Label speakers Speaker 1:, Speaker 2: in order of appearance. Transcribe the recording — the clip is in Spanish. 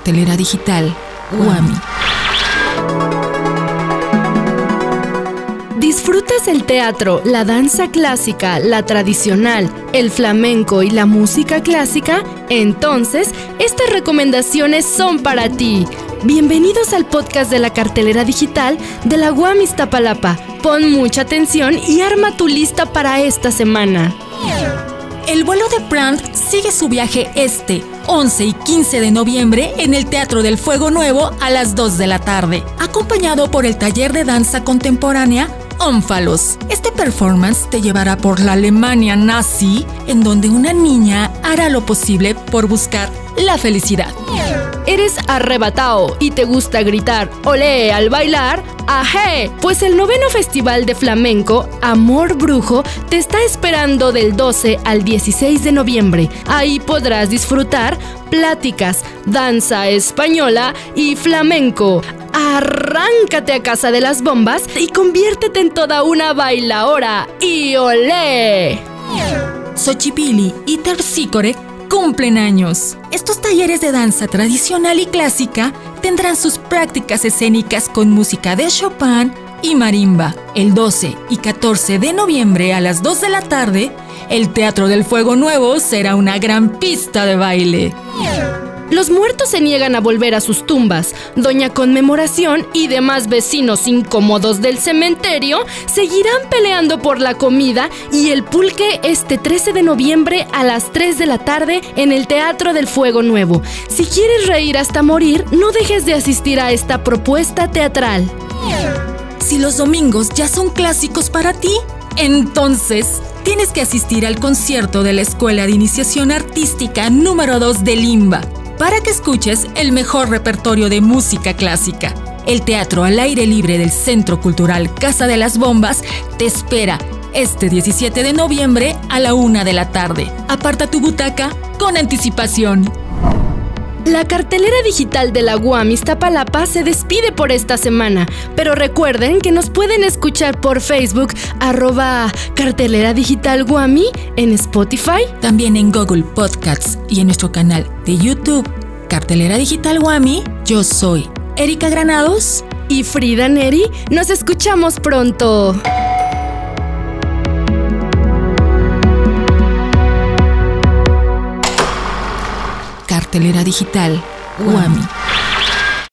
Speaker 1: Cartelera digital Guami.
Speaker 2: ¿Disfrutas el teatro, la danza clásica, la tradicional, el flamenco y la música clásica? Entonces, estas recomendaciones son para ti. Bienvenidos al podcast de la cartelera digital de la UAM Iztapalapa. Pon mucha atención y arma tu lista para esta semana.
Speaker 1: El vuelo de Brandt sigue su viaje este, 11 y 15 de noviembre, en el Teatro del Fuego Nuevo a las 2 de la tarde, acompañado por el taller de danza contemporánea Ónfalos. Este performance te llevará por la Alemania nazi, en donde una niña hará lo posible por buscar la felicidad.
Speaker 2: ¿Eres arrebatado y te gusta gritar olé al bailar? ¡Ajé! Pues el noveno Festival de Flamenco, Amor Brujo, te está esperando del 12 al 16 de noviembre. Ahí podrás disfrutar pláticas, danza española y flamenco. Arráncate a casa de las bombas y conviértete en toda una bailaora. ¡Y olé!
Speaker 1: Xochipili y Tercícore cumplen años. Estos talleres de danza tradicional y clásica tendrán sus prácticas escénicas con música de Chopin y marimba. El 12 y 14 de noviembre a las 2 de la tarde, el Teatro del Fuego Nuevo será una gran pista de baile.
Speaker 2: Los muertos se niegan a volver a sus tumbas. Doña Conmemoración y demás vecinos incómodos del cementerio seguirán peleando por la comida y el pulque este 13 de noviembre a las 3 de la tarde en el Teatro del Fuego Nuevo. Si quieres reír hasta morir, no dejes de asistir a esta propuesta teatral.
Speaker 1: Si los domingos ya son clásicos para ti, entonces tienes que asistir al concierto de la Escuela de Iniciación Artística número 2 de Limba para que escuches el mejor repertorio de música clásica. El teatro al aire libre del Centro Cultural Casa de las Bombas te espera este 17 de noviembre a la una de la tarde. Aparta tu butaca con anticipación.
Speaker 2: La cartelera digital de la UAM Iztapalapa se despide por esta semana, pero recuerden que nos pueden escuchar por Facebook arroba cartelera digital Guami, en Spotify,
Speaker 1: también en Google Podcasts y en nuestro canal de YouTube Cartelera Digital Guami. Yo soy Erika Granados
Speaker 2: y Frida Neri. Nos escuchamos pronto.
Speaker 1: Cartelera Digital Guami.